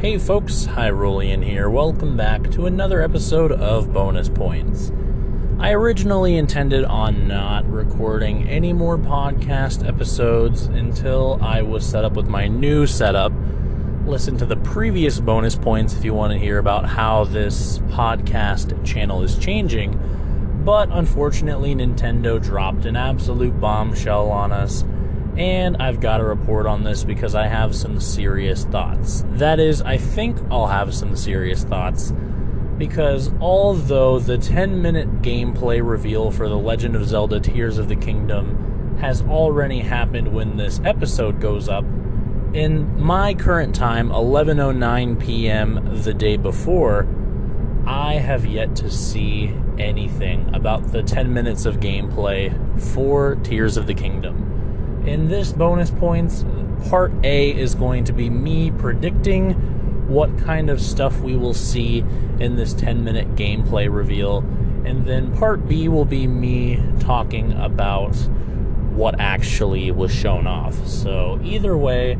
Hey folks, Hyrulean here. Welcome back to another episode of Bonus Points. I originally intended on not recording any more podcast episodes until I was set up with my new setup. Listen to the previous bonus points if you want to hear about how this podcast channel is changing. But unfortunately, Nintendo dropped an absolute bombshell on us and I've got to report on this because I have some serious thoughts. That is, I think I'll have some serious thoughts because although the 10 minute gameplay reveal for The Legend of Zelda Tears of the Kingdom has already happened when this episode goes up, in my current time, 11:09 p.m. the day before, I have yet to see anything about the 10 minutes of gameplay for Tears of the Kingdom. In this bonus points, part A is going to be me predicting what kind of stuff we will see in this 10 minute gameplay reveal. And then part B will be me talking about what actually was shown off. So, either way,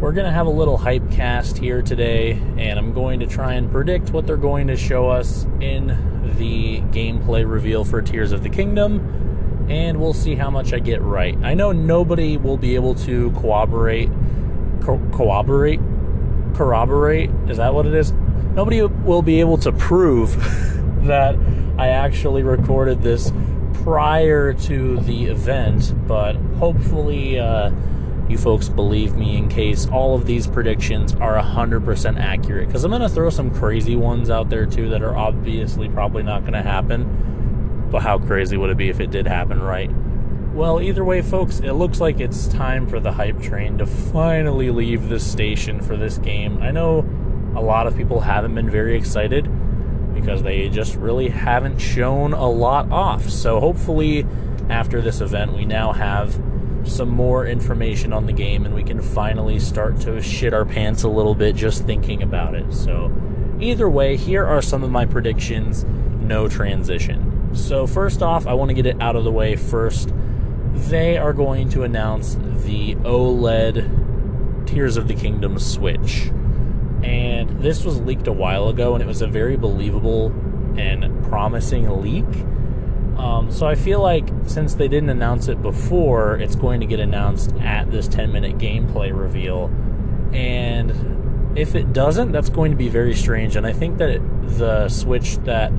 we're going to have a little hype cast here today, and I'm going to try and predict what they're going to show us in the gameplay reveal for Tears of the Kingdom and we'll see how much I get right. I know nobody will be able to corroborate, co- corroborate, corroborate. Is that what it is? Nobody will be able to prove that I actually recorded this prior to the event, but hopefully. Uh, you folks believe me in case all of these predictions are 100% accurate. Because I'm going to throw some crazy ones out there too that are obviously probably not going to happen. But how crazy would it be if it did happen, right? Well, either way, folks, it looks like it's time for the hype train to finally leave the station for this game. I know a lot of people haven't been very excited because they just really haven't shown a lot off. So hopefully, after this event, we now have some more information on the game and we can finally start to shit our pants a little bit just thinking about it. So, either way, here are some of my predictions. No transition. So, first off, I want to get it out of the way first. They are going to announce the OLED Tears of the Kingdom Switch. And this was leaked a while ago, and it was a very believable and promising leak. Um, so I feel like since they didn't announce it before, it's going to get announced at this 10 minute gameplay reveal. And if it doesn't, that's going to be very strange. And I think that it, the Switch that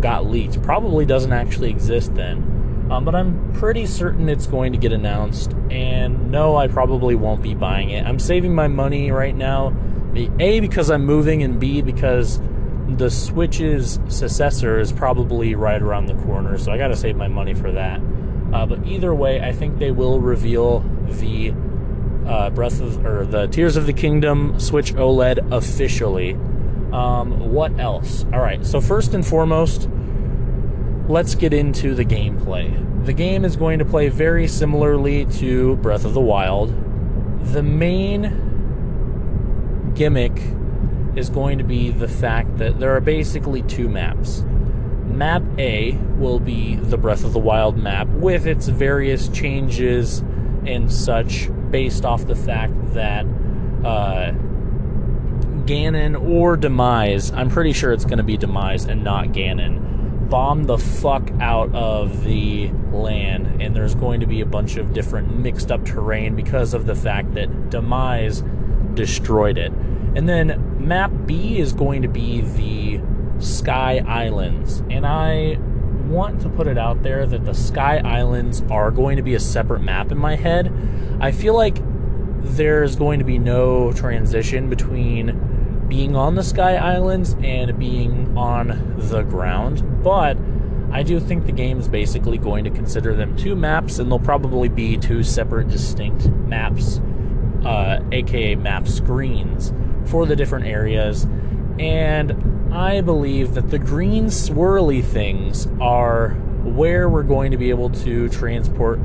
got leaked probably doesn't actually exist then. Um, but I'm pretty certain it's going to get announced. And no, I probably won't be buying it. I'm saving my money right now. A, because I'm moving, and B, because the Switch's successor is probably right around the corner. So I got to save my money for that. Uh, but either way, I think they will reveal the uh, Breath of or the Tears of the Kingdom Switch OLED officially um, what else? All right, so first and foremost, let's get into the gameplay. The game is going to play very similarly to Breath of the Wild. The main gimmick is going to be the fact that there are basically two maps. Map A will be the Breath of the Wild map with its various changes and such based off the fact that uh, Ganon or Demise, I'm pretty sure it's going to be Demise and not Ganon, bomb the fuck out of the land, and there's going to be a bunch of different mixed up terrain because of the fact that Demise destroyed it. And then map B is going to be the Sky Islands, and I want to put it out there that the Sky Islands are going to be a separate map in my head. I feel like there's going to be no transition between being on the Sky Islands and being on the ground, but I do think the game is basically going to consider them two maps, and they'll probably be two separate, distinct maps, uh, aka map screens, for the different areas. And I believe that the green swirly things are where we're going to be able to transport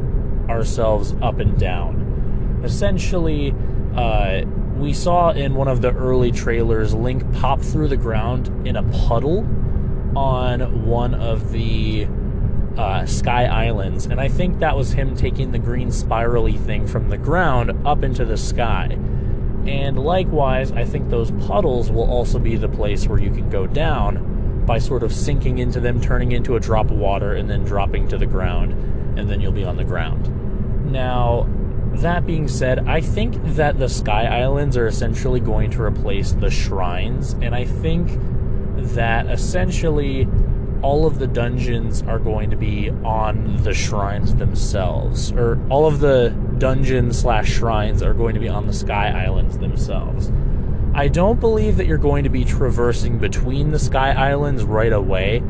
ourselves up and down. Essentially, uh, we saw in one of the early trailers Link pop through the ground in a puddle on one of the uh, Sky Islands, and I think that was him taking the green spirally thing from the ground up into the sky. And likewise, I think those puddles will also be the place where you can go down by sort of sinking into them, turning into a drop of water, and then dropping to the ground, and then you'll be on the ground. Now, that being said, I think that the Sky Islands are essentially going to replace the shrines, and I think that essentially all of the dungeons are going to be on the shrines themselves, or all of the dungeons slash shrines are going to be on the Sky Islands themselves. I don't believe that you're going to be traversing between the Sky Islands right away.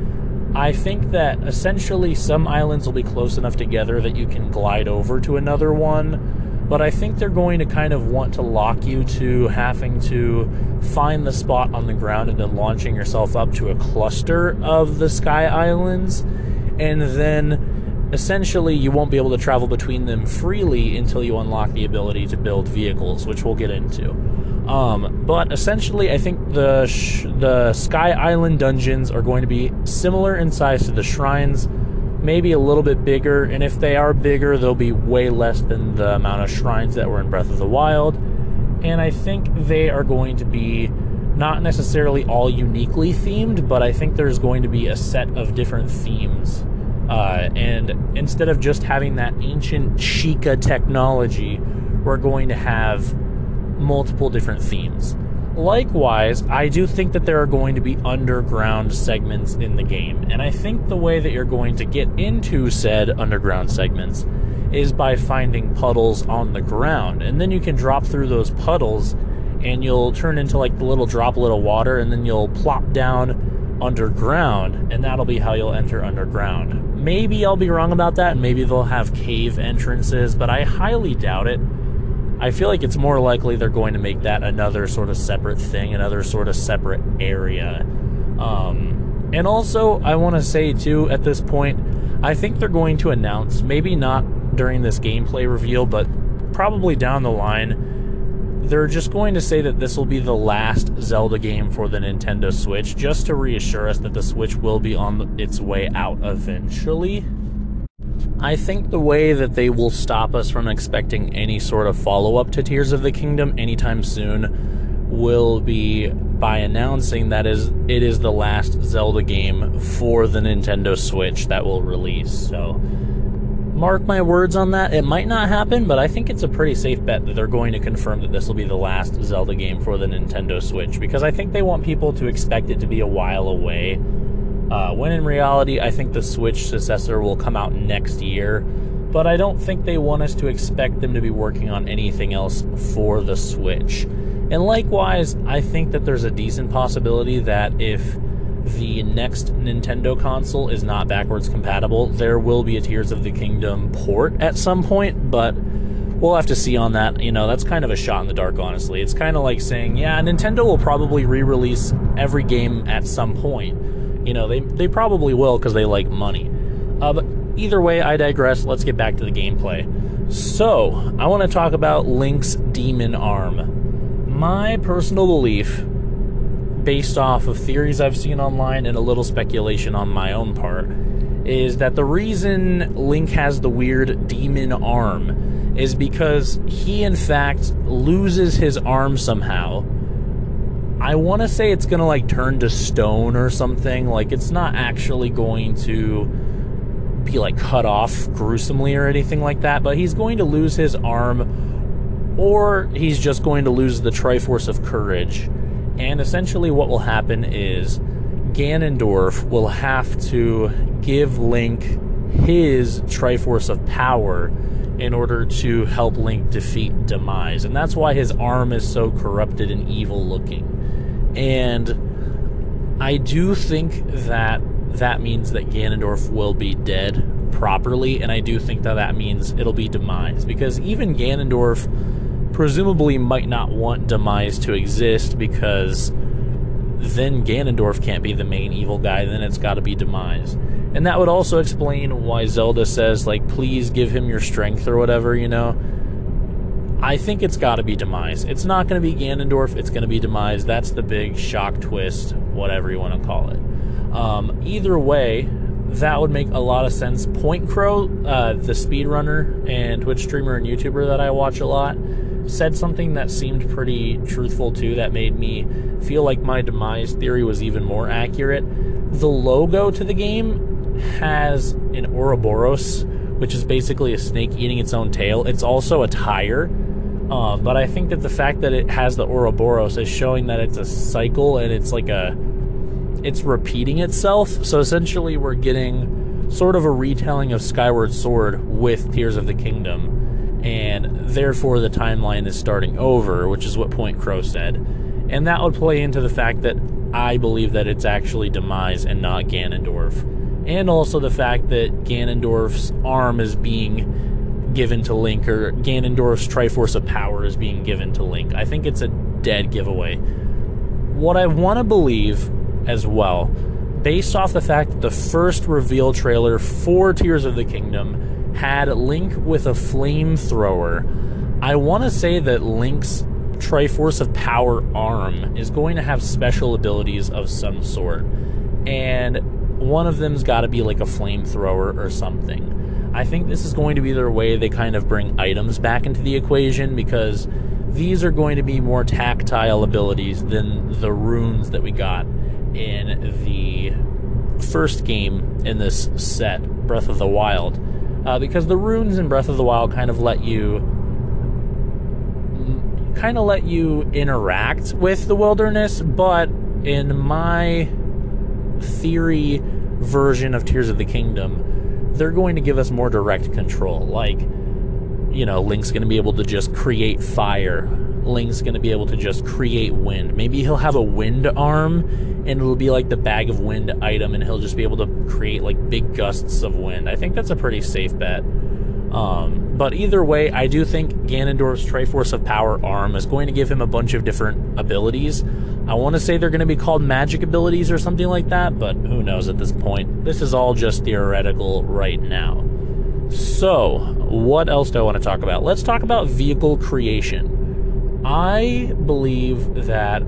I think that essentially some islands will be close enough together that you can glide over to another one, but I think they're going to kind of want to lock you to having to find the spot on the ground and then launching yourself up to a cluster of the Sky Islands, and then essentially you won't be able to travel between them freely until you unlock the ability to build vehicles, which we'll get into. Um, but essentially, I think the sh- the Sky Island dungeons are going to be similar in size to the shrines, maybe a little bit bigger. And if they are bigger, they'll be way less than the amount of shrines that were in Breath of the Wild. And I think they are going to be not necessarily all uniquely themed, but I think there's going to be a set of different themes. Uh, and instead of just having that ancient Sheikah technology, we're going to have multiple different themes. Likewise, I do think that there are going to be underground segments in the game, and I think the way that you're going to get into said underground segments is by finding puddles on the ground, and then you can drop through those puddles and you'll turn into like the little droplet of water, and then you'll plop down underground, and that'll be how you'll enter underground. Maybe I'll be wrong about that, and maybe they'll have cave entrances, but I highly doubt it I feel like it's more likely they're going to make that another sort of separate thing, another sort of separate area. Um, and also, I want to say too, at this point, I think they're going to announce, maybe not during this gameplay reveal, but probably down the line, they're just going to say that this will be the last Zelda game for the Nintendo Switch, just to reassure us that the Switch will be on its way out eventually. I think the way that they will stop us from expecting any sort of follow up to Tears of the Kingdom anytime soon will be by announcing that is it is the last Zelda game for the Nintendo Switch that will release. So mark my words on that. It might not happen, but I think it's a pretty safe bet that they're going to confirm that this will be the last Zelda game for the Nintendo Switch because I think they want people to expect it to be a while away uh, when in reality, I think the Switch successor will come out next year, but I don't think they want us to expect them to be working on anything else for the Switch. And likewise, I think that there's a decent possibility that if the next Nintendo console is not backwards compatible, there will be a Tears of the Kingdom port at some point, but we'll have to see on that. You know, that's kind of a shot in the dark, honestly. It's kind of like saying, yeah, Nintendo will probably re release every game at some point. You know, they, they probably will because they like money. Uh, but either way, I digress. Let's get back to the gameplay. So, I want to talk about Link's Demon Arm. My personal belief, based off of theories I've seen online and a little speculation on my own part, is that the reason Link has the weird demon arm is because he, in fact, loses his arm somehow I want to say it's going to like turn to stone or something. Like it's not actually going to be like cut off gruesomely or anything like that, but he's going to lose his arm or he's just going to lose the Triforce of Courage. And essentially, what will happen is Ganondorf will have to give Link his Triforce of Power in order to help Link defeat Demise. And that's why his arm is so corrupted and evil looking. And I do think that that means that Ganondorf will be dead properly, and I do think that that means it'll be Demise. Because even Ganondorf presumably might not want Demise to exist because then Ganondorf can't be the main evil guy, then it's got to be Demise. And that would also explain why Zelda says, like, please give him your strength or whatever, you know? I think it's got to be Demise. It's not going to be Ganondorf. It's going to be Demise. That's the big shock twist, whatever you want to call it. Um, either way, that would make a lot of sense. Point Crow, uh, the speedrunner and Twitch streamer and YouTuber that I watch a lot, said something that seemed pretty truthful too, that made me feel like my demise theory was even more accurate. The logo to the game has an Ouroboros, which is basically a snake eating its own tail. It's also a tire. Uh, but I think that the fact that it has the Ouroboros is showing that it's a cycle and it's like a it's repeating itself. So essentially, we're getting sort of a retelling of Skyward Sword with Tears of the Kingdom, and therefore the timeline is starting over, which is what Point Crow said. And that would play into the fact that I believe that it's actually Demise and not Ganondorf. And also the fact that Ganondorf's arm is being given to Link, or Ganondorf's Triforce of Power is being given to Link. I think it's a dead giveaway. What I want to believe as well, based off the fact that the first reveal trailer for Tears of the Kingdom had Link with a flamethrower. I want to say that Link's Triforce of Power arm is going to have special abilities of some sort. And one of them's got to be like a flamethrower or something. I think this is going to be their way they kind of bring items back into the equation because these are going to be more tactile abilities than the runes that we got in the first game in this set, Breath of the Wild, uh, because the runes in Breath of the Wild kind of let you kind of let you interact with the wilderness, but in my theory version of Tears of the Kingdom, they're going to give us more direct control. Like, you know, Link's going to be able to just create fire Link's going to be able to just create wind. Maybe he'll have a wind arm and it'll be like the bag of wind item and he'll just be able to create like big gusts of wind. I think that's a pretty safe bet. Um, but either way, I do think Ganondorf's Triforce of Power arm is going to give him a bunch of different abilities. I want to say they're going to be called magic abilities or something like that, but who knows at this point. This is all just theoretical right now. So, what else do I want to talk about? Let's talk about vehicle creation. I believe that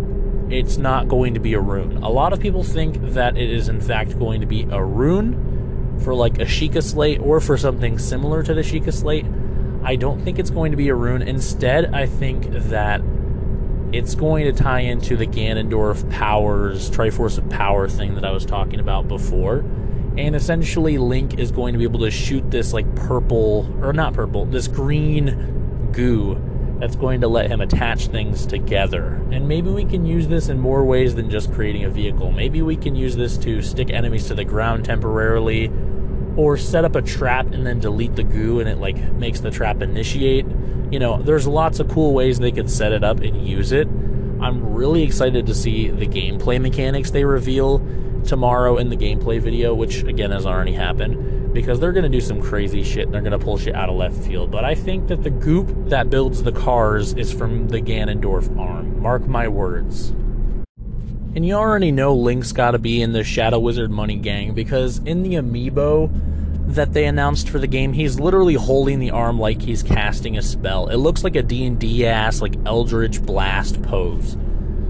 it's not going to be a rune. A lot of people think that it is in fact going to be a rune for like a Sheikah Slate or for something similar to the Sheikah Slate. I don't think it's going to be a rune. Instead, I think that it's going to tie into the Ganondorf powers, Triforce of Power thing that I was talking about before. And essentially, Link is going to be able to shoot this like purple, or not purple, this green goo that's going to let him attach things together. And maybe we can use this in more ways than just creating a vehicle. Maybe we can use this to stick enemies to the ground temporarily or set up a trap and then delete the goo and it like makes the trap initiate. You know, there's lots of cool ways they could set it up and use it. I'm really excited to see the gameplay mechanics they reveal tomorrow in the gameplay video, which again has already happened, because they're going to do some crazy shit and they're going to pull shit out of left field. But I think that the goop that builds the cars is from the Ganondorf arm. Mark my words. And you already know Link's got to be in the Shadow Wizard Money Gang because in the amiibo that they announced for the game, he's literally holding the arm like he's casting a spell. It looks like a D&D ass like Eldritch Blast pose.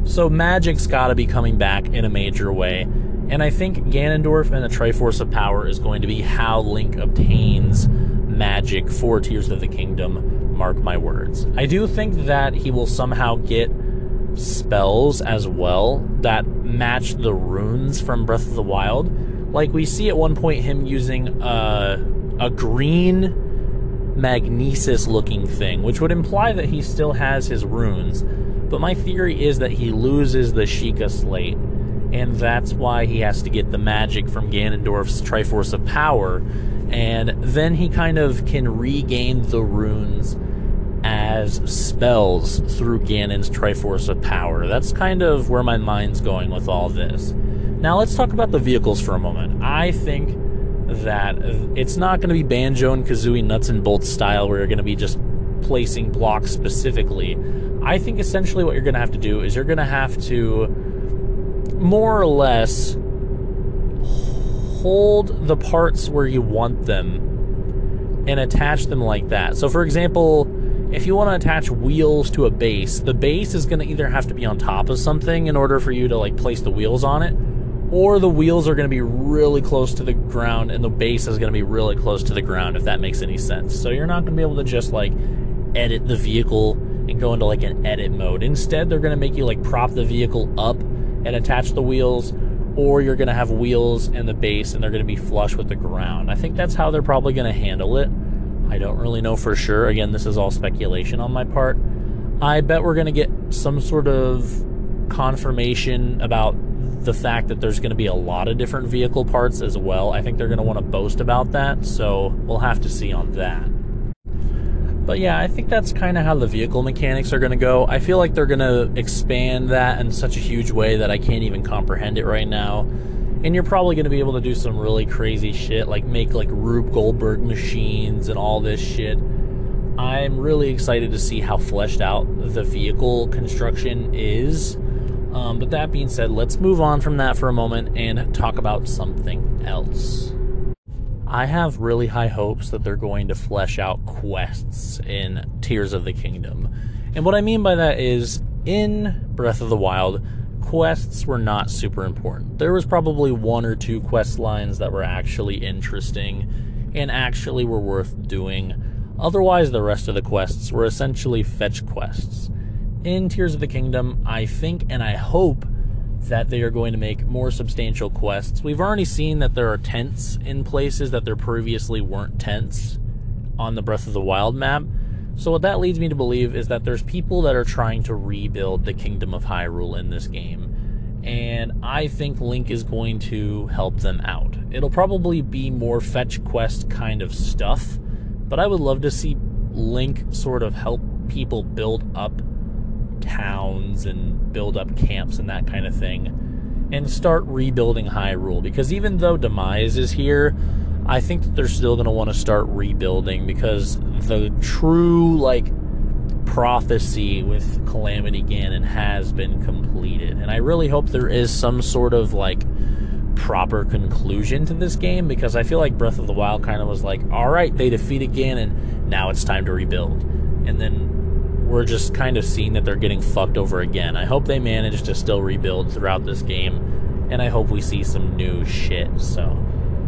So magic's got to be coming back in a major way. And I think Ganondorf and the Triforce of Power is going to be how Link obtains magic for Tears of the Kingdom. Mark my words. I do think that he will somehow get spells as well that match the runes from Breath of the Wild. Like we see at one point him using a, a green magnesis looking thing, which would imply that he still has his runes. But my theory is that he loses the Sheikah Slate and that's why he has to get the magic from Ganondorf's Triforce of Power, and then he kind of can regain the runes as spells through Ganon's Triforce of Power. That's kind of where my mind's going with all this. Now let's talk about the vehicles for a moment. I think that it's not going to be Banjo and Kazooie nuts and bolts style where you're going to be just placing blocks specifically. I think essentially what you're going to have to do is you're going to have to more or less hold the parts where you want them and attach them like that. So, for example, if you want to attach wheels to a base, the base is going to either have to be on top of something in order for you to like place the wheels on it, or the wheels are going to be really close to the ground and the base is going to be really close to the ground if that makes any sense. So you're not going to be able to just like edit the vehicle and go into like an edit mode. Instead, they're going to make you like prop the vehicle up and attach the wheels, or you're going to have wheels and the base and they're going to be flush with the ground. I think that's how they're probably going to handle it. I don't really know for sure. Again, this is all speculation on my part. I bet we're going to get some sort of confirmation about the fact that there's going to be a lot of different vehicle parts as well. I think they're going to want to boast about that, so we'll have to see on that. But yeah, I think that's kind of how the vehicle mechanics are going to go. I feel like they're going to expand that in such a huge way that I can't even comprehend it right now. And you're probably going to be able to do some really crazy shit, like make like Rube Goldberg machines and all this shit. I'm really excited to see how fleshed out the vehicle construction is. Um, but that being said, let's move on from that for a moment and talk about something else. I have really high hopes that they're going to flesh out quests in Tears of the Kingdom. And what I mean by that is in Breath of the Wild, quests were not super important. There was probably one or two quest lines that were actually interesting and actually were worth doing. Otherwise, the rest of the quests were essentially fetch quests. In Tears of the Kingdom, I think and I hope that they are going to make more substantial quests. We've already seen that there are tents in places that there previously weren't tents on the Breath of the Wild map. So, what that leads me to believe is that there's people that are trying to rebuild the Kingdom of Hyrule in this game. And I think Link is going to help them out. It'll probably be more fetch quest kind of stuff, but I would love to see Link sort of help people build up towns and build up camps and that kind of thing and start rebuilding Hyrule. Because even though Demise is here, I think that they're still going to want to start rebuilding because the true, like, prophecy with Calamity Ganon has been completed. And I really hope there is some sort of, like, proper conclusion to this game because I feel like Breath of the Wild kind of was like, all right, they defeated Ganon, now it's time to rebuild. And then we're just kind of seeing that they're getting fucked over again. I hope they manage to still rebuild throughout this game, and I hope we see some new shit. So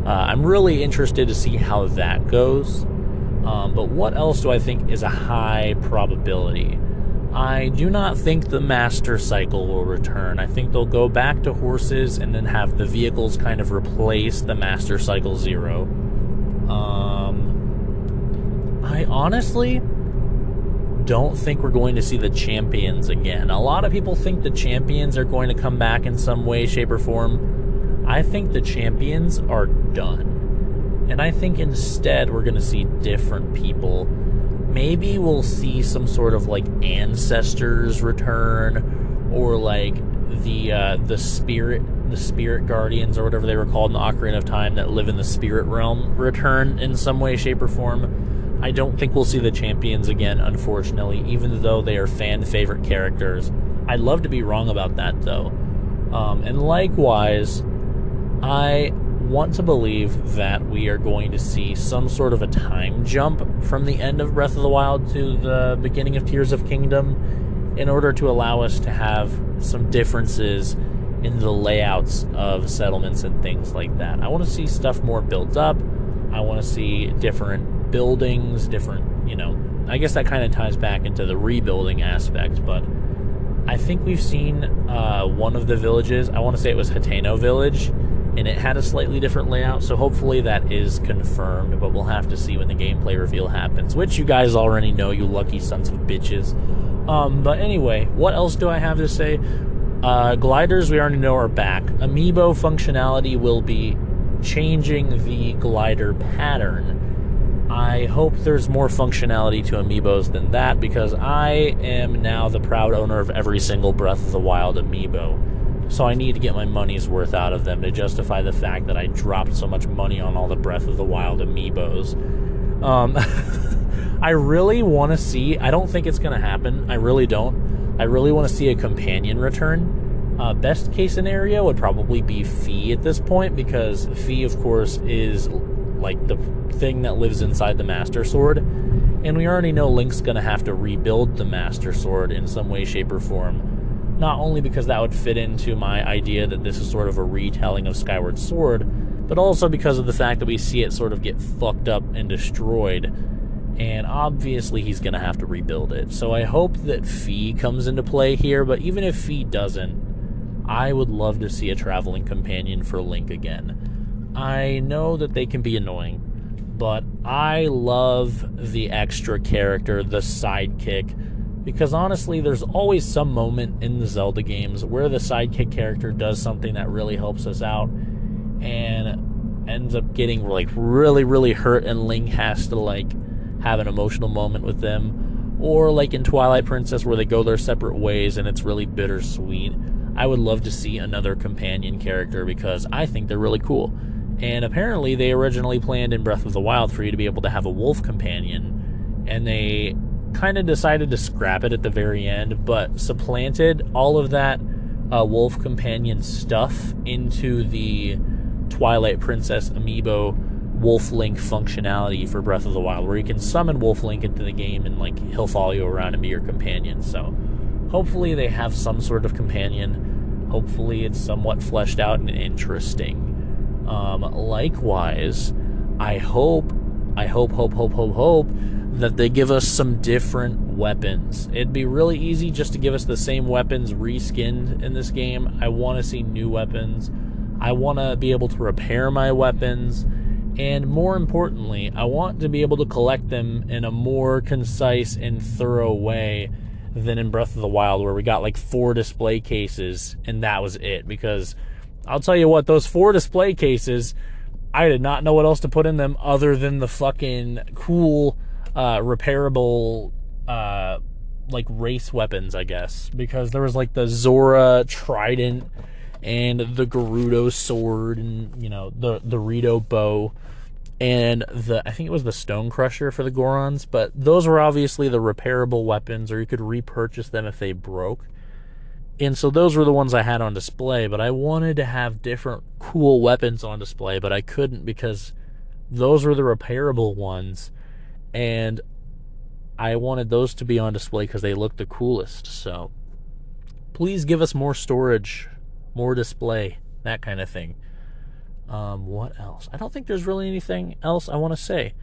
uh, I'm really interested to see how that goes. Um, but what else do I think is a high probability? I do not think the Master Cycle will return. I think they'll go back to horses and then have the vehicles kind of replace the Master Cycle Zero. Um, I honestly don't think we're going to see the champions again. A lot of people think the champions are going to come back in some way, shape, or form. I think the champions are done. And I think instead we're going to see different people. Maybe we'll see some sort of like ancestors return or like the uh, the spirit the spirit guardians or whatever they were called in the Ocarina of Time that live in the spirit realm return in some way, shape, or form. I don't think we'll see the champions again, unfortunately, even though they are fan favorite characters. I'd love to be wrong about that, though. Um, and likewise, I want to believe that we are going to see some sort of a time jump from the end of Breath of the Wild to the beginning of Tears of Kingdom in order to allow us to have some differences in the layouts of settlements and things like that. I want to see stuff more built up. I want to see different buildings, different, you know, I guess that kind of ties back into the rebuilding aspect, but I think we've seen uh, one of the villages. I want to say it was Hateno Village, and it had a slightly different layout. So hopefully that is confirmed, but we'll have to see when the gameplay reveal happens, which you guys already know, you lucky sons of bitches. Um, but anyway, what else do I have to say? Uh, gliders we already know are back. Amiibo functionality will be changing the glider pattern I hope there's more functionality to amiibos than that because I am now the proud owner of every single Breath of the Wild amiibo. So I need to get my money's worth out of them to justify the fact that I dropped so much money on all the Breath of the Wild amiibos. Um, I really want to see, I don't think it's going to happen. I really don't. I really want to see a companion return. Uh, best case scenario would probably be Fi at this point because Fi, of course, is like the thing that lives inside the Master Sword. And we already know Link's going to have to rebuild the Master Sword in some way, shape, or form. Not only because that would fit into my idea that this is sort of a retelling of Skyward Sword, but also because of the fact that we see it sort of get fucked up and destroyed and obviously he's going to have to rebuild it. So I hope that Fi comes into play here, but even if Fi doesn't, I would love to see a traveling companion for Link again. I know that they can be annoying, but I love the extra character, the sidekick, because honestly, there's always some moment in the Zelda games where the sidekick character does something that really helps us out and ends up getting like really, really hurt, and Link has to like have an emotional moment with them, or like in Twilight Princess where they go their separate ways and it's really bittersweet. I would love to see another companion character because I think they're really cool. And apparently, they originally planned in Breath of the Wild for you to be able to have a wolf companion, and they kind of decided to scrap it at the very end, but supplanted all of that uh, wolf companion stuff into the Twilight Princess amiibo Wolf Link functionality for Breath of the Wild, where you can summon Wolf Link into the game and like he'll follow you around and be your companion. So hopefully they have some sort of companion. Hopefully it's somewhat fleshed out and interesting. Um, likewise, I hope, I hope, hope, hope, hope, hope that they give us some different weapons. It'd be really easy just to give us the same weapons reskinned in this game. I want to see new weapons. I want to be able to repair my weapons and more importantly, I want to be able to collect them in a more concise and thorough way than in Breath of the Wild, where we got like four display cases and that was it. Because I'll tell you what, those four display cases, I did not know what else to put in them other than the fucking cool, uh, repairable, uh, like race weapons, I guess. Because there was like the Zora Trident and the Gerudo sword and you know the the Rito bow and the I think it was the Stone Crusher for the Gorons, but those were obviously the repairable weapons, or you could repurchase them if they broke. And so those were the ones I had on display, but I wanted to have different cool weapons on display, but I couldn't because those were the repairable ones, and I wanted those to be on display because they looked the coolest. So please give us more storage more display, that kind of thing. Um, what else? I don't think there's really anything else I want to say.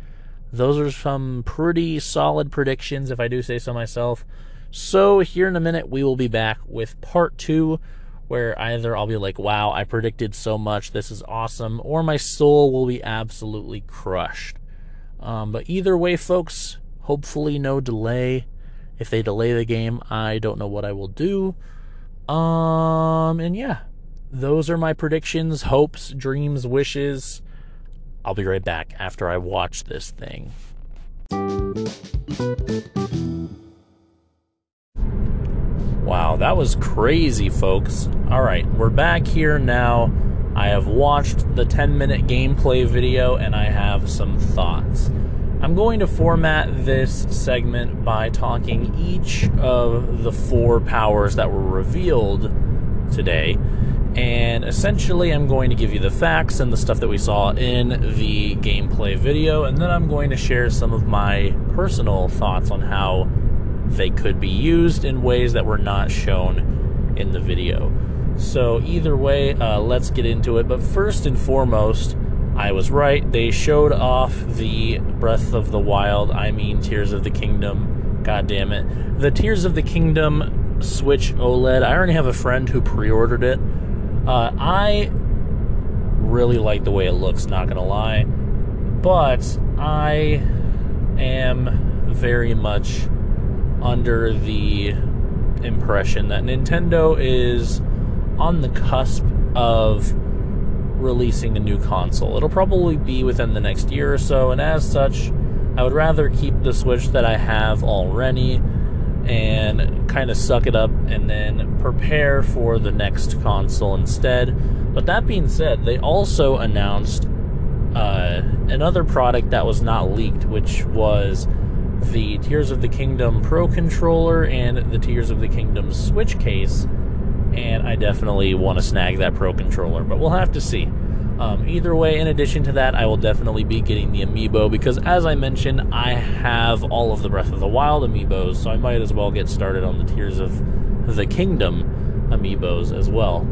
Those are some pretty solid predictions, if I do say so myself. So, here in a minute, we will be back with part two, where either I'll be like, wow, I predicted so much, this is awesome, or my soul will be absolutely crushed. Um, but either way, folks, hopefully no delay. If they delay the game, I don't know what I will do. Um, and yeah, those are my predictions, hopes, dreams, wishes. I'll be right back after I watch this thing. Wow, that was crazy, folks. All right, we're back here now. I have watched the 10 minute gameplay video and I have some thoughts. I'm going to format this segment by talking each of the four powers that were revealed today. And essentially, I'm going to give you the facts and the stuff that we saw in the gameplay video, and then I'm going to share some of my personal thoughts on how they could be used in ways that were not shown in the video. So, either way, uh, let's get into it. But first and foremost, I was right. They showed off the Breath of the Wild, I mean Tears of the Kingdom. God damn it. The Tears of the Kingdom Switch OLED. I already have a friend who pre ordered it. Uh, I really like the way it looks, not gonna lie. But I am very much under the impression that Nintendo is on the cusp of releasing a new console. It'll probably be within the next year or so, and as such, I would rather keep the Switch that I have already and kind of suck it up and then prepare for the next console instead. But that being said, they also announced uh, another product that was not leaked, which was the Tears of the Kingdom Pro controller and the Tears of the Kingdom Switch case and I definitely want to snag that Pro controller, but we'll have to see. Um, either way, in addition to that, I will definitely be getting the amiibo because, as I mentioned, I have all of the Breath of the Wild amiibos, so I might as well get started on the Tears of the Kingdom amiibos as well.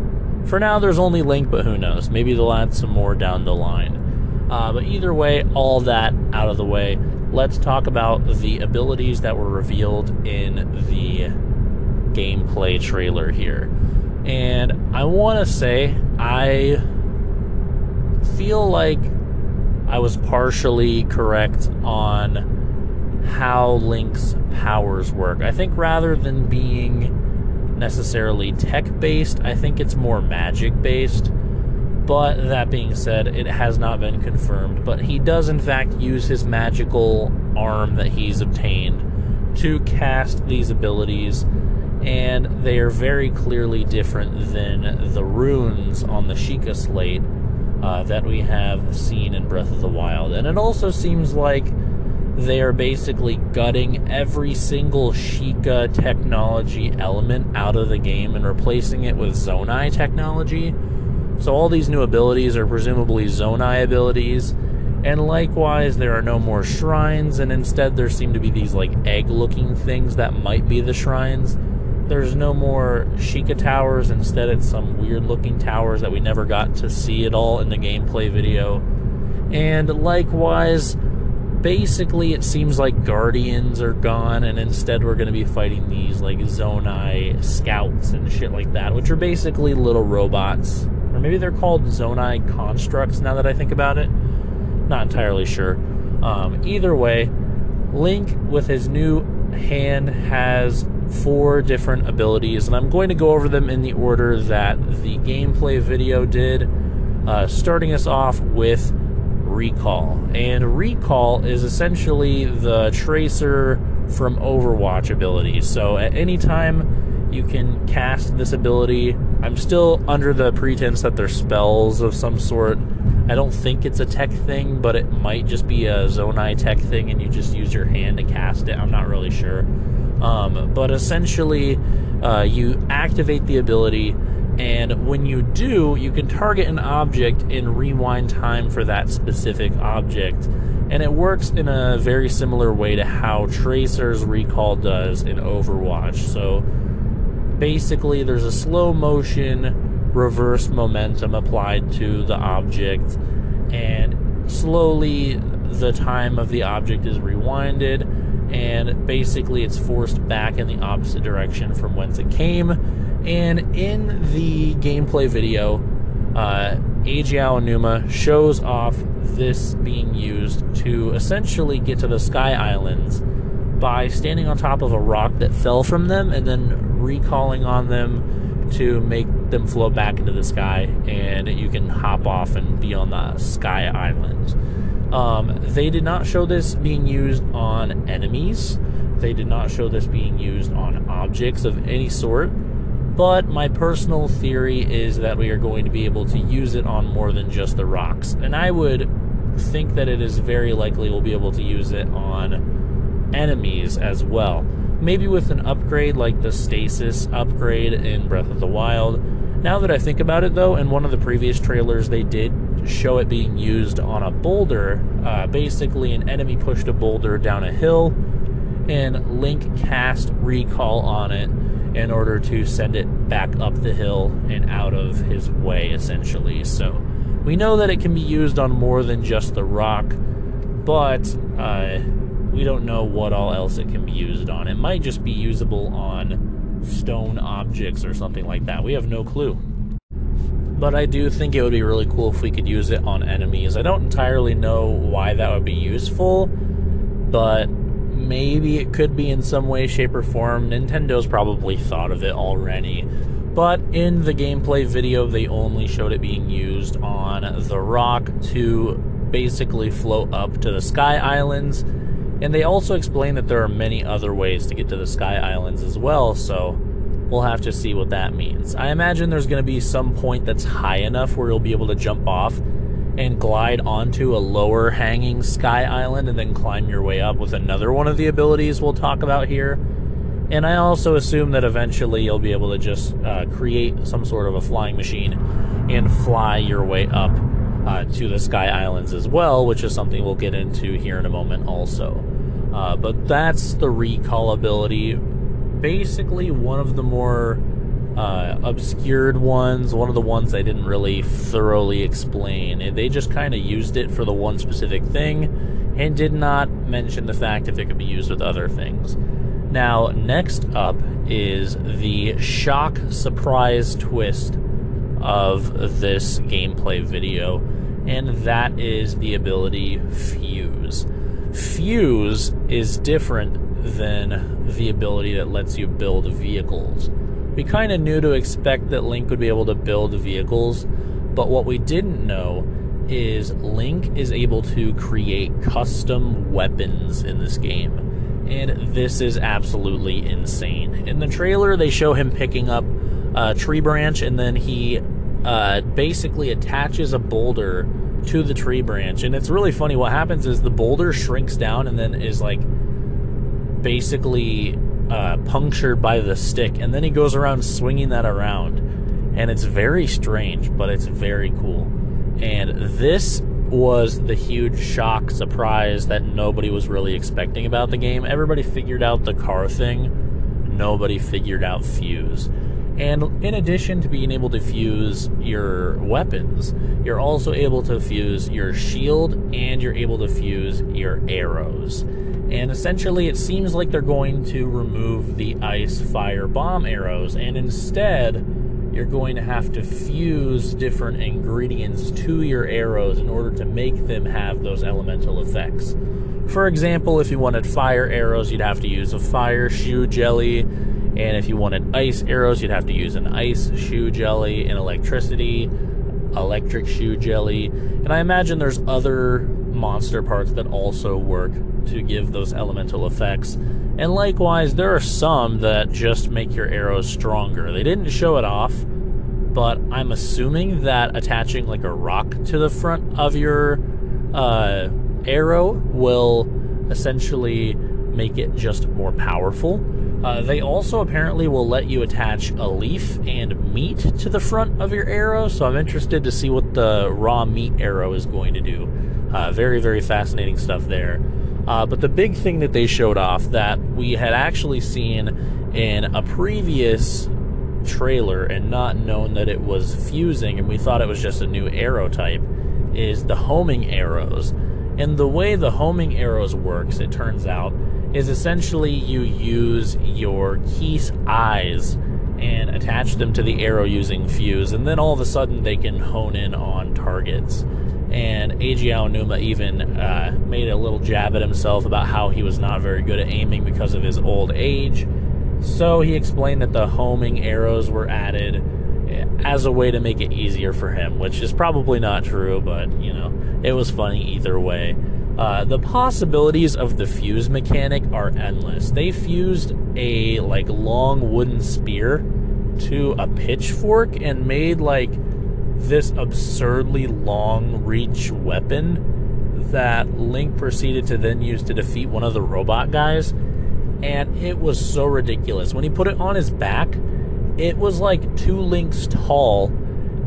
For now, there's only Link, but who knows? Maybe they'll add some more down the line. Uh, but either way, all that out of the way, let's talk about the abilities that were revealed in the gameplay trailer here. And I want to say, I feel like I was partially correct on how Link's powers work. I think rather than being necessarily tech based, I think it's more magic based. But that being said, it has not been confirmed. But he does, in fact, use his magical arm that he's obtained to cast these abilities, and they are very clearly different than the runes on the Sheikah slate uh, that we have seen in Breath of the Wild. And it also seems like they are basically gutting every single Sheikah technology element out of the game and replacing it with Zonai technology so all these new abilities are presumably Zonai abilities, and likewise there are no more shrines, and instead there seem to be these like egg-looking things that might be the shrines. There's no more Sheikah towers, instead it's some weird-looking towers that we never got to see at all in the gameplay video. And likewise, basically it seems like guardians are gone and instead we're going to be fighting these like zonai scouts and shit like that which are basically little robots or maybe they're called Zonai constructs now that I think about it. Not entirely sure. Um, either way, Link with his new hand has four different abilities, and I'm going to go over them in the order that the gameplay video did, uh, starting us off with Recall. And Recall is essentially the Tracer from Overwatch ability. So at any time you can cast this ability I'm still under the pretense that they're spells of some sort. I don't think it's a tech thing, but it might just be a Zonai tech thing and you just use your hand to cast it. I'm not really sure. Um, but essentially, uh, you activate the ability, and when you do, you can target an object and rewind time for that specific object. And it works in a very similar way to how Tracer's Recall does in Overwatch. So basically there's a slow motion reverse momentum applied to the object and slowly the time of the object is rewinded and basically it's forced back in the opposite direction from whence it came. And in the gameplay video uh, Eiji Aonuma shows off this being used to essentially get to the Sky Islands by standing on top of a rock that fell from them and then recalling on them to make them float back into the sky and you can hop off and be on the sky island. Um, they did not show this being used on enemies. They did not show this being used on objects of any sort. But my personal theory is that we are going to be able to use it on more than just the rocks. And I would think that it is very likely we'll be able to use it on enemies as well. Maybe with an upgrade like the stasis upgrade in Breath of the Wild. Now that I think about it, though, in one of the previous trailers, they did show it being used on a boulder. Uh, basically, an enemy pushed a boulder down a hill, and Link cast Recall on it in order to send it back up the hill and out of his way, essentially. So we know that it can be used on more than just the rock, but uh, we don't know what all else it can be used on. It might just be usable on stone objects or something like that. We have no clue. But I do think it would be really cool if we could use it on enemies. I don't entirely know why that would be useful, but maybe it could be in some way, shape, or form. Nintendo's probably thought of it already. But in the gameplay video, they only showed it being used on the rock to basically float up to the Sky Islands and they also explain that there are many other ways to get to the Sky Islands as well, so we'll have to see what that means. I imagine there's going to be some point that's high enough where you'll be able to jump off and glide onto a lower hanging Sky Island and then climb your way up with another one of the abilities we'll talk about here. And I also assume that eventually you'll be able to just uh, create some sort of a flying machine and fly your way up uh, to the Sky Islands as well, which is something we'll get into here in a moment also. Uh, but that's the recall ability. Basically, one of the more uh, obscured ones, one of the ones they didn't really thoroughly explain. They just kind of used it for the one specific thing, and did not mention the fact if it could be used with other things. Now, next up is the shock surprise twist of this gameplay video, and that is the ability Fuse. Fuse is different than the ability that lets you build vehicles. We kind of knew to expect that Link would be able to build vehicles, but what we didn't know is Link is able to create custom weapons in this game. And this is absolutely insane. In the trailer, they show him picking up a tree branch and then he uh, basically attaches a boulder to the tree branch. And it's really funny. What happens is the boulder shrinks down and then is like basically uh, punctured by the stick. And then he goes around swinging that around. And it's very strange, but it's very cool. And this was the huge shock surprise that nobody was really expecting about the game. Everybody figured out the car thing, nobody figured out Fuse. And in addition to being able to fuse your weapons, you're also able to fuse your shield and you're able to fuse your arrows. And essentially, it seems like they're going to remove the ice, fire, bomb arrows, and instead, you're going to have to fuse different ingredients to your arrows in order to make them have those elemental effects. For example, if you wanted fire arrows, you'd have to use a fire shoe jelly. And if you wanted ice arrows, you'd have to use an ice shoe jelly and electricity, electric shoe jelly. And I imagine there's other monster parts that also work to give those elemental effects. And likewise, there are some that just make your arrows stronger. They didn't show it off, but I'm assuming that attaching like a rock to the front of your uh, arrow will essentially make it just more powerful. Uh, they also apparently will let you attach a leaf and meat to the front of your arrow, so I'm interested to see what the raw meat arrow is going to do. Uh, very, very fascinating stuff there. Uh, but the big thing that they showed off that we had actually seen in a previous trailer and not known that it was fusing, and we thought it was just a new arrow type, is the homing arrows. And the way the homing arrows works, it turns out, is essentially you use your Keese eyes and attach them to the arrow using fuse, and then all of a sudden they can hone in on targets and Eiji Aonuma even uh, made a little jab at himself about how he was not very good at aiming because of his old age. So he explained that the homing arrows were added eh, as a way to make it easier for him, which is probably not true, but you know, it was funny either way. Uh, the possibilities of the fuse mechanic are endless. They fused a like long wooden spear to a pitchfork and made like this absurdly long reach weapon that Link proceeded to then use to defeat one of the robot guys. And it was so ridiculous. When he put it on his back, it was like two links tall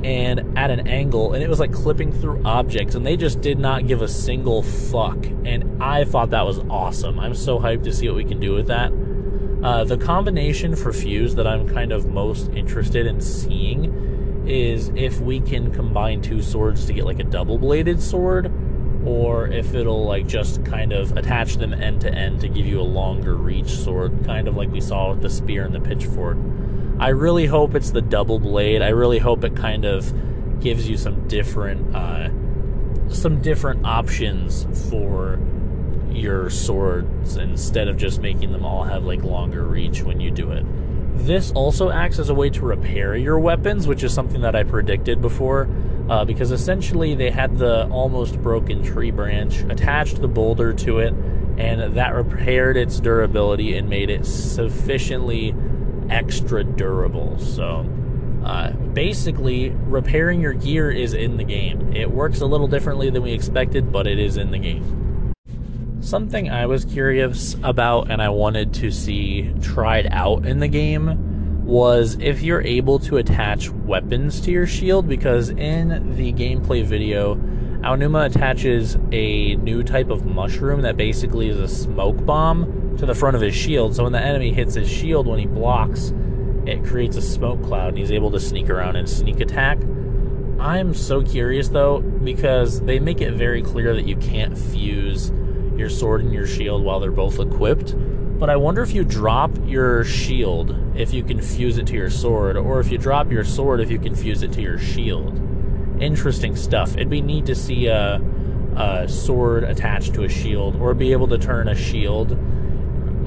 and at an angle, and it was like clipping through objects, and they just did not give a single fuck. And I thought that was awesome. I'm so hyped to see what we can do with that. Uh, the combination for Fuse that I'm kind of most interested in seeing is if we can combine two swords to get like a double bladed sword or if it'll like just kind of attach them end to end to give you a longer reach sword kind of like we saw with the spear and the pitchfork i really hope it's the double blade. I really hope it kind of gives you some different uh, some different options for your swords instead of just making them all have like longer reach when you do it. This also acts as a way to repair your weapons, which is something that I predicted before, uh, because essentially they had the almost broken tree branch, attached the boulder to it, and that repaired its durability and made it sufficiently extra durable. So, uh, basically, repairing your gear is in the game. It works a little differently than we expected, but it is in the game. Something I was curious about and I wanted to see tried out in the game was if you're able to attach weapons to your shield, because in the gameplay video, Aonuma attaches a new type of mushroom that basically is a smoke bomb to the front of his shield. So when the enemy hits his shield, when he blocks, it creates a smoke cloud and he's able to sneak around and sneak attack. I'm so curious though, because they make it very clear that you can't fuse your sword and your shield while they're both equipped. But I wonder if you drop your shield, if you can fuse it to your sword, or if you drop your sword, if you can fuse it to your shield. Interesting stuff. It'd be neat to see a, a sword attached to a shield, or be able to turn a shield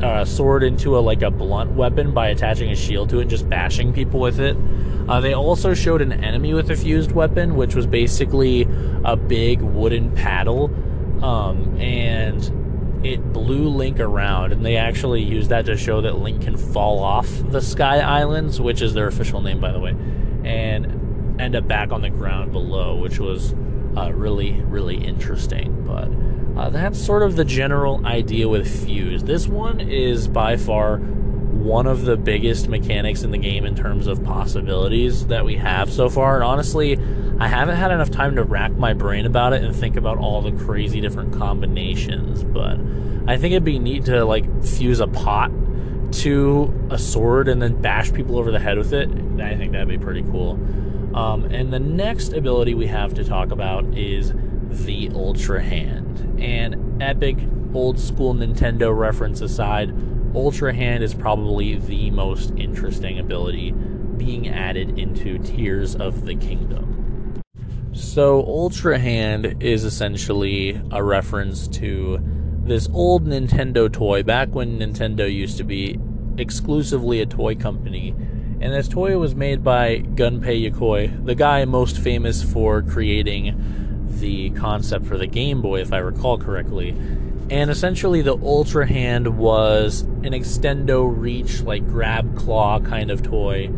uh, sword into a like a blunt weapon by attaching a shield to it and just bashing people with it. Uh, they also showed an enemy with a fused weapon, which was basically a big wooden paddle, um, and it blew Link around. And they actually used that to show that Link can fall off the Sky Islands, which is their official name, by the way, and end up back on the ground below, which was uh, really, really interesting. But uh, that's sort of the general idea with Fuse. This one is by far one of the biggest mechanics in the game in terms of possibilities that we have so far. And honestly, I haven't had enough time to rack my brain about it and think about all the crazy different combinations. But I think it'd be neat to like fuse a pot to a sword and then bash people over the head with it. I think that'd be pretty cool. Um, and the next ability we have to talk about is the Ultra Hand. And epic old school Nintendo reference aside, Ultra Hand is probably the most interesting ability being added into Tears of the Kingdom. So, Ultra Hand is essentially a reference to this old Nintendo toy back when Nintendo used to be exclusively a toy company. And this toy was made by Gunpei Yokoi, the guy most famous for creating the concept for the Game Boy, if I recall correctly. And essentially, the Ultra Hand was an extendo reach, like grab claw kind of toy.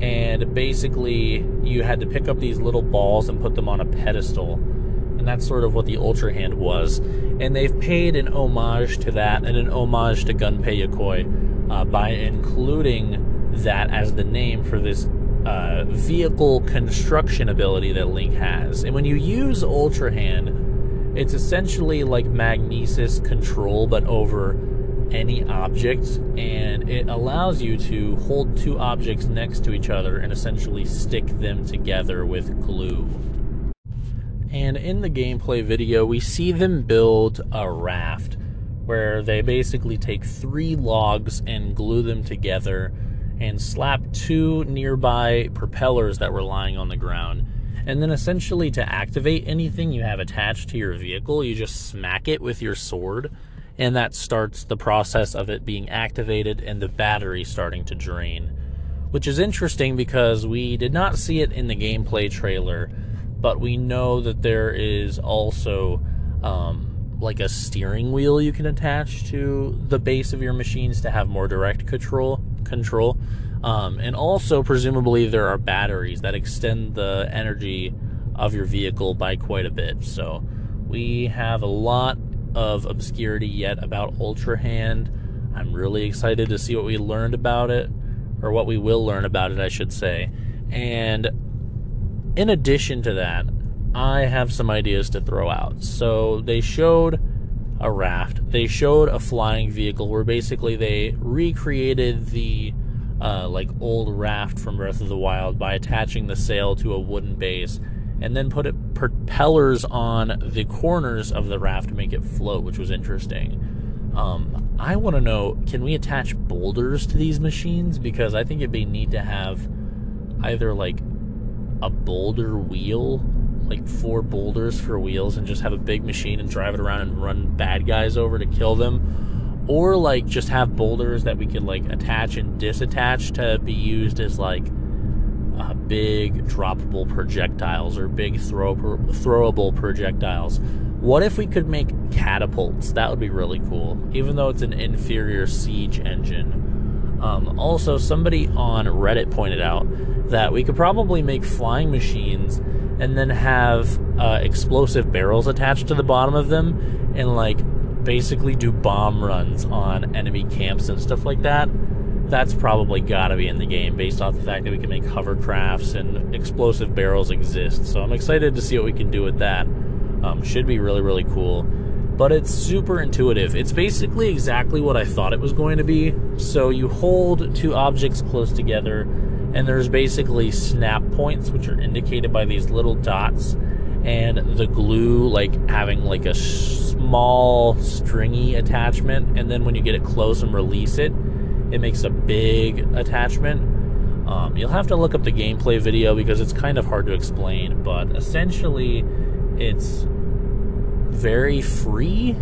And basically, you had to pick up these little balls and put them on a pedestal. And that's sort of what the Ultra Hand was. And they've paid an homage to that and an homage to Gunpei Yokoi uh, by including that as the name for this uh, vehicle construction ability that Link has. And when you use Ultra Hand, it's essentially like magnesis control, but over any object, and it allows you to hold two objects next to each other and essentially stick them together with glue. And in the gameplay video, we see them build a raft where they basically take three logs and glue them together and slap two nearby propellers that were lying on the ground. And then essentially to activate anything you have attached to your vehicle, you just smack it with your sword, and that starts the process of it being activated and the battery starting to drain. Which is interesting because we did not see it in the gameplay trailer, but we know that there is also um, like a steering wheel you can attach to the base of your machines to have more direct control control. Um, and also, presumably, there are batteries that extend the energy of your vehicle by quite a bit. So, we have a lot of obscurity yet about Ultra Hand. I'm really excited to see what we learned about it, or what we will learn about it, I should say. And in addition to that, I have some ideas to throw out. So, they showed a raft. They showed a flying vehicle where basically they recreated the uh, like old raft from Breath of the Wild by attaching the sail to a wooden base and then put it propellers on the corners of the raft to make it float, which was interesting. Um, I want to know can we attach boulders to these machines? Because I think it'd be neat to have either like a boulder wheel like four boulders for wheels and just have a big machine and drive it around and run bad guys over to kill them. Or like just have boulders that we could like attach and disattach to be used as like uh, big droppable projectiles or big throw throwable projectiles. What if we could make catapults? That would be really cool even though it's an inferior siege engine. Um, also somebody on reddit pointed out that we could probably make flying machines and then have uh, explosive barrels attached to the bottom of them and like basically do bomb runs on enemy camps and stuff like that. That's probably got to be in the game based off the fact that we can make hovercrafts and explosive barrels exist. So I'm excited to see what we can do with that. Um, should be really, really cool. But it's super intuitive. It's basically exactly what I thought it was going to be. So you hold two objects close together and there's basically snap points which are indicated by these little dots. And the glue like having like a small stringy attachment. And then when you get it close and release it it makes a big attachment. Um, you'll have to look up the gameplay video because it's kind of hard to explain but essentially it's very free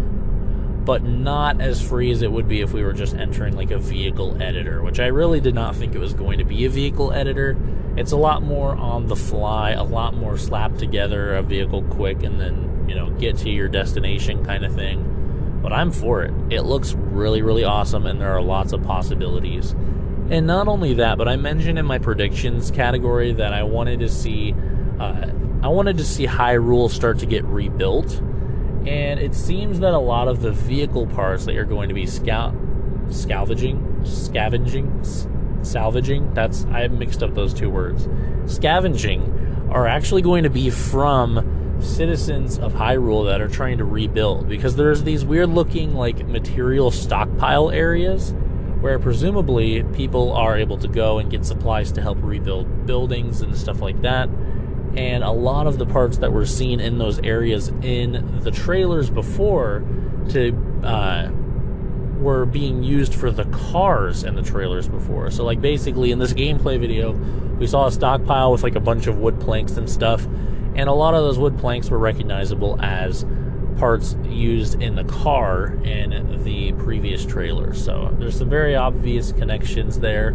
but not as free as it would be if we were just entering like a vehicle editor, which I really did not think it was going to be a vehicle editor. It's a lot more on the fly, a lot more slap together a vehicle quick and then, you know, get to your destination kind of thing. But I'm for it. It looks really, really awesome and there are lots of possibilities. And not only that, but I mentioned in my predictions category that I wanted to see uh, I wanted to see Hyrule start to get rebuilt and it seems that a lot of the vehicle parts that you're going to be scout scavenging scavenging salvaging that's i mixed up those two words. Scavenging are actually going to be from citizens of Hyrule that are trying to rebuild because there's these weird looking like material stockpile areas where presumably people are able to go and get supplies to help rebuild buildings and stuff like that and a lot of the parts that were seen in those areas in the trailers before to uh, were being used for the cars in the trailers before. So like basically in this gameplay video, we saw a stockpile with like a bunch of wood planks and stuff, and a lot of those wood planks were recognizable as parts used in the car in the previous trailer. So there's some very obvious connections there.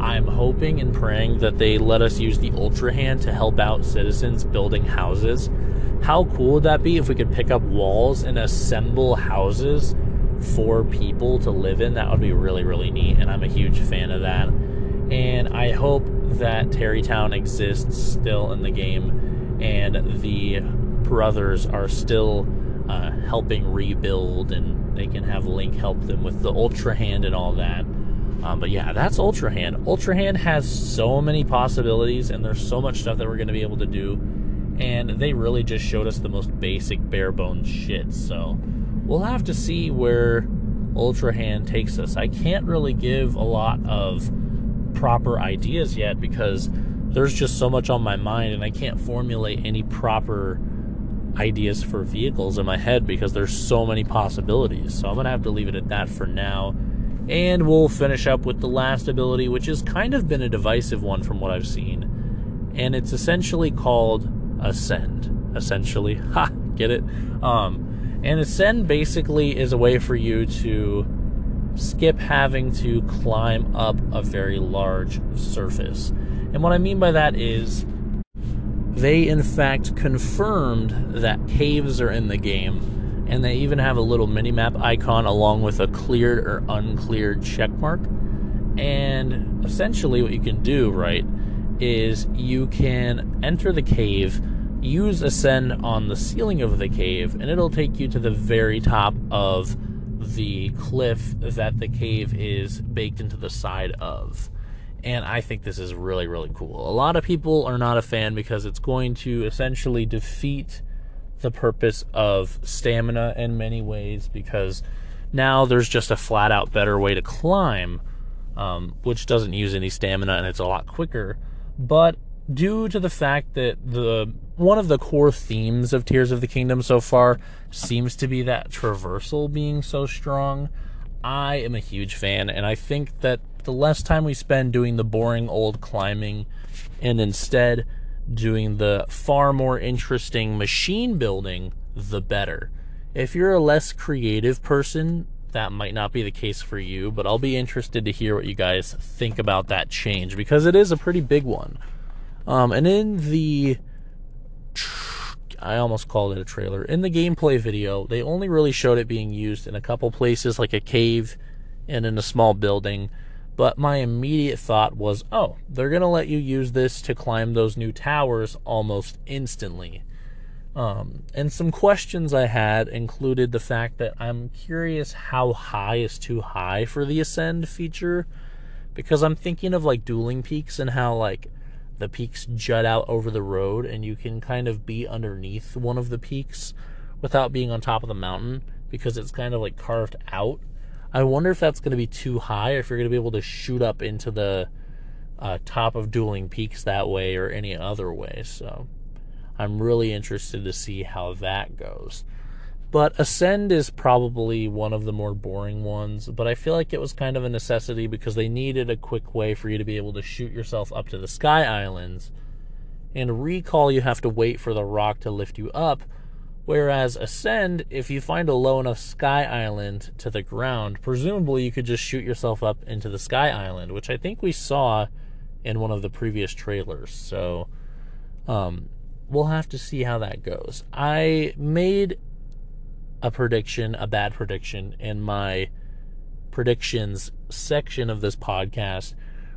I'm hoping and praying that they let us use the Ultra Hand to help out citizens building houses. How cool would that be if we could pick up walls and assemble houses for people to live in? That would be really, really neat, and I'm a huge fan of that. And I hope that Tarrey Town exists still in the game, and the brothers are still uh, helping rebuild, and they can have Link help them with the Ultra Hand and all that. Um, but yeah, that's Ultra Hand. Ultra Hand has so many possibilities, and there's so much stuff that we're going to be able to do. And they really just showed us the most basic, bare bones shit. So we'll have to see where Ultra Hand takes us. I can't really give a lot of proper ideas yet because there's just so much on my mind, and I can't formulate any proper ideas for vehicles in my head because there's so many possibilities. So I'm going to have to leave it at that for now and we'll finish up with the last ability, which has kind of been a divisive one from what I've seen. And it's essentially called Ascend. Essentially. Ha! Get it? Um, and Ascend basically is a way for you to skip having to climb up a very large surface. And what I mean by that is they in fact confirmed that caves are in the game and they even have a little mini map icon along with a cleared or uncleared check mark. And essentially, what you can do, right, is you can enter the cave, use ascend on the ceiling of the cave, and it'll take you to the very top of the cliff that the cave is baked into the side of. And I think this is really, really cool. A lot of people are not a fan because it's going to essentially defeat the purpose of stamina in many ways because now there's just a flat out better way to climb, um, which doesn't use any stamina and it's a lot quicker. But due to the fact that the one of the core themes of Tears of the Kingdom so far seems to be that traversal being so strong, I am a huge fan, and I think that the less time we spend doing the boring old climbing and instead doing the far more interesting machine building, the better. If you're a less creative person, that might not be the case for you, but I'll be interested to hear what you guys think about that change because it is a pretty big one. Um, and in the. I almost called it a trailer. In the gameplay video, they only really showed it being used in a couple places, like a cave and in a small building. But my immediate thought was, oh, they're going to let you use this to climb those new towers almost instantly. Um, and some questions I had included the fact that I'm curious how high is too high for the ascend feature because I'm thinking of like dueling peaks and how like the peaks jut out over the road and you can kind of be underneath one of the peaks without being on top of the mountain because it's kind of like carved out I wonder if that's going to be too high, or if you're going to be able to shoot up into the uh, top of Dueling Peaks that way or any other way. So I'm really interested to see how that goes. But Ascend is probably one of the more boring ones, but I feel like it was kind of a necessity because they needed a quick way for you to be able to shoot yourself up to the Sky Islands. And Recall, you have to wait for the rock to lift you up, whereas Ascend, if you find a low enough Sky Island to the ground, presumably you could just shoot yourself up into the Sky Island, which I think we saw in one of the previous trailers. So, um, we'll have to see how that goes. I made a prediction, a bad prediction, in my predictions section of this podcast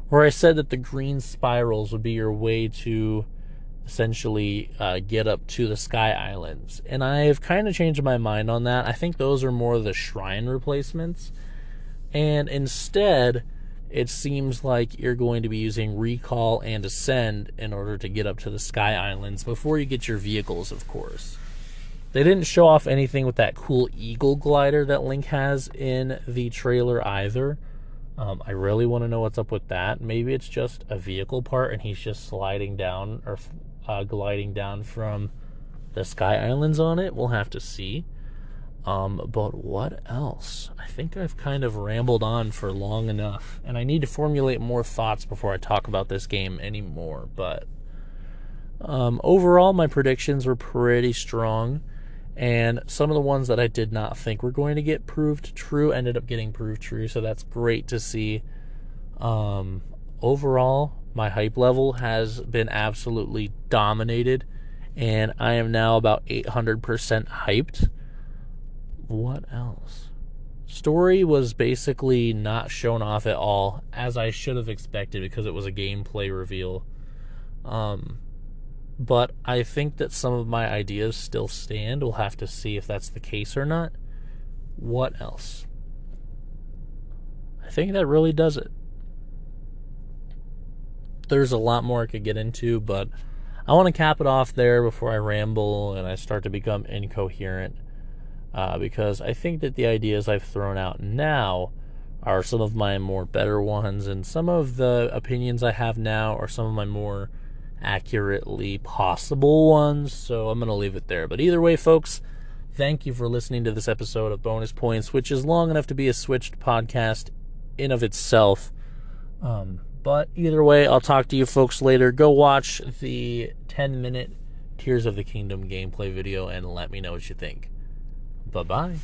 where I said that the green spirals would be your way to essentially uh, get up to the Sky Islands. And I've kind of changed my mind on that. I think those are more the shrine replacements. And instead, it seems like you're going to be using recall and ascend in order to get up to the sky islands before you get your vehicles, of course. They didn't show off anything with that cool eagle glider that Link has in the trailer either. Um, I really want to know what's up with that. Maybe it's just a vehicle part and he's just sliding down or uh, gliding down from the Sky Islands on it. We'll have to see. Um, but what else? I think I've kind of rambled on for long enough, and I need to formulate more thoughts before I talk about this game anymore. But um, overall, my predictions were pretty strong, and some of the ones that I did not think were going to get proved true ended up getting proved true, so that's great to see. Um, overall, my hype level has been absolutely dominated, and I am now about 800% hyped what else? Story was basically not shown off at all, as I should have expected because it was a gameplay reveal. Um, but I think that some of my ideas still stand. We'll have to see if that's the case or not. What else? I think that really does it. There's a lot more I could get into, but I want to cap it off there before I ramble and I start to become incoherent uh, because I think that the ideas I've thrown out now are some of my more better ones, and some of the opinions I have now are some of my more accurately possible ones. So I'm going to leave it there. But either way, folks, thank you for listening to this episode of Bonus Points, which is long enough to be a switched podcast in of itself. Um, but either way, I'll talk to you folks later. Go watch the 10 minute Tears of the Kingdom gameplay video and let me know what you think. Bye bye.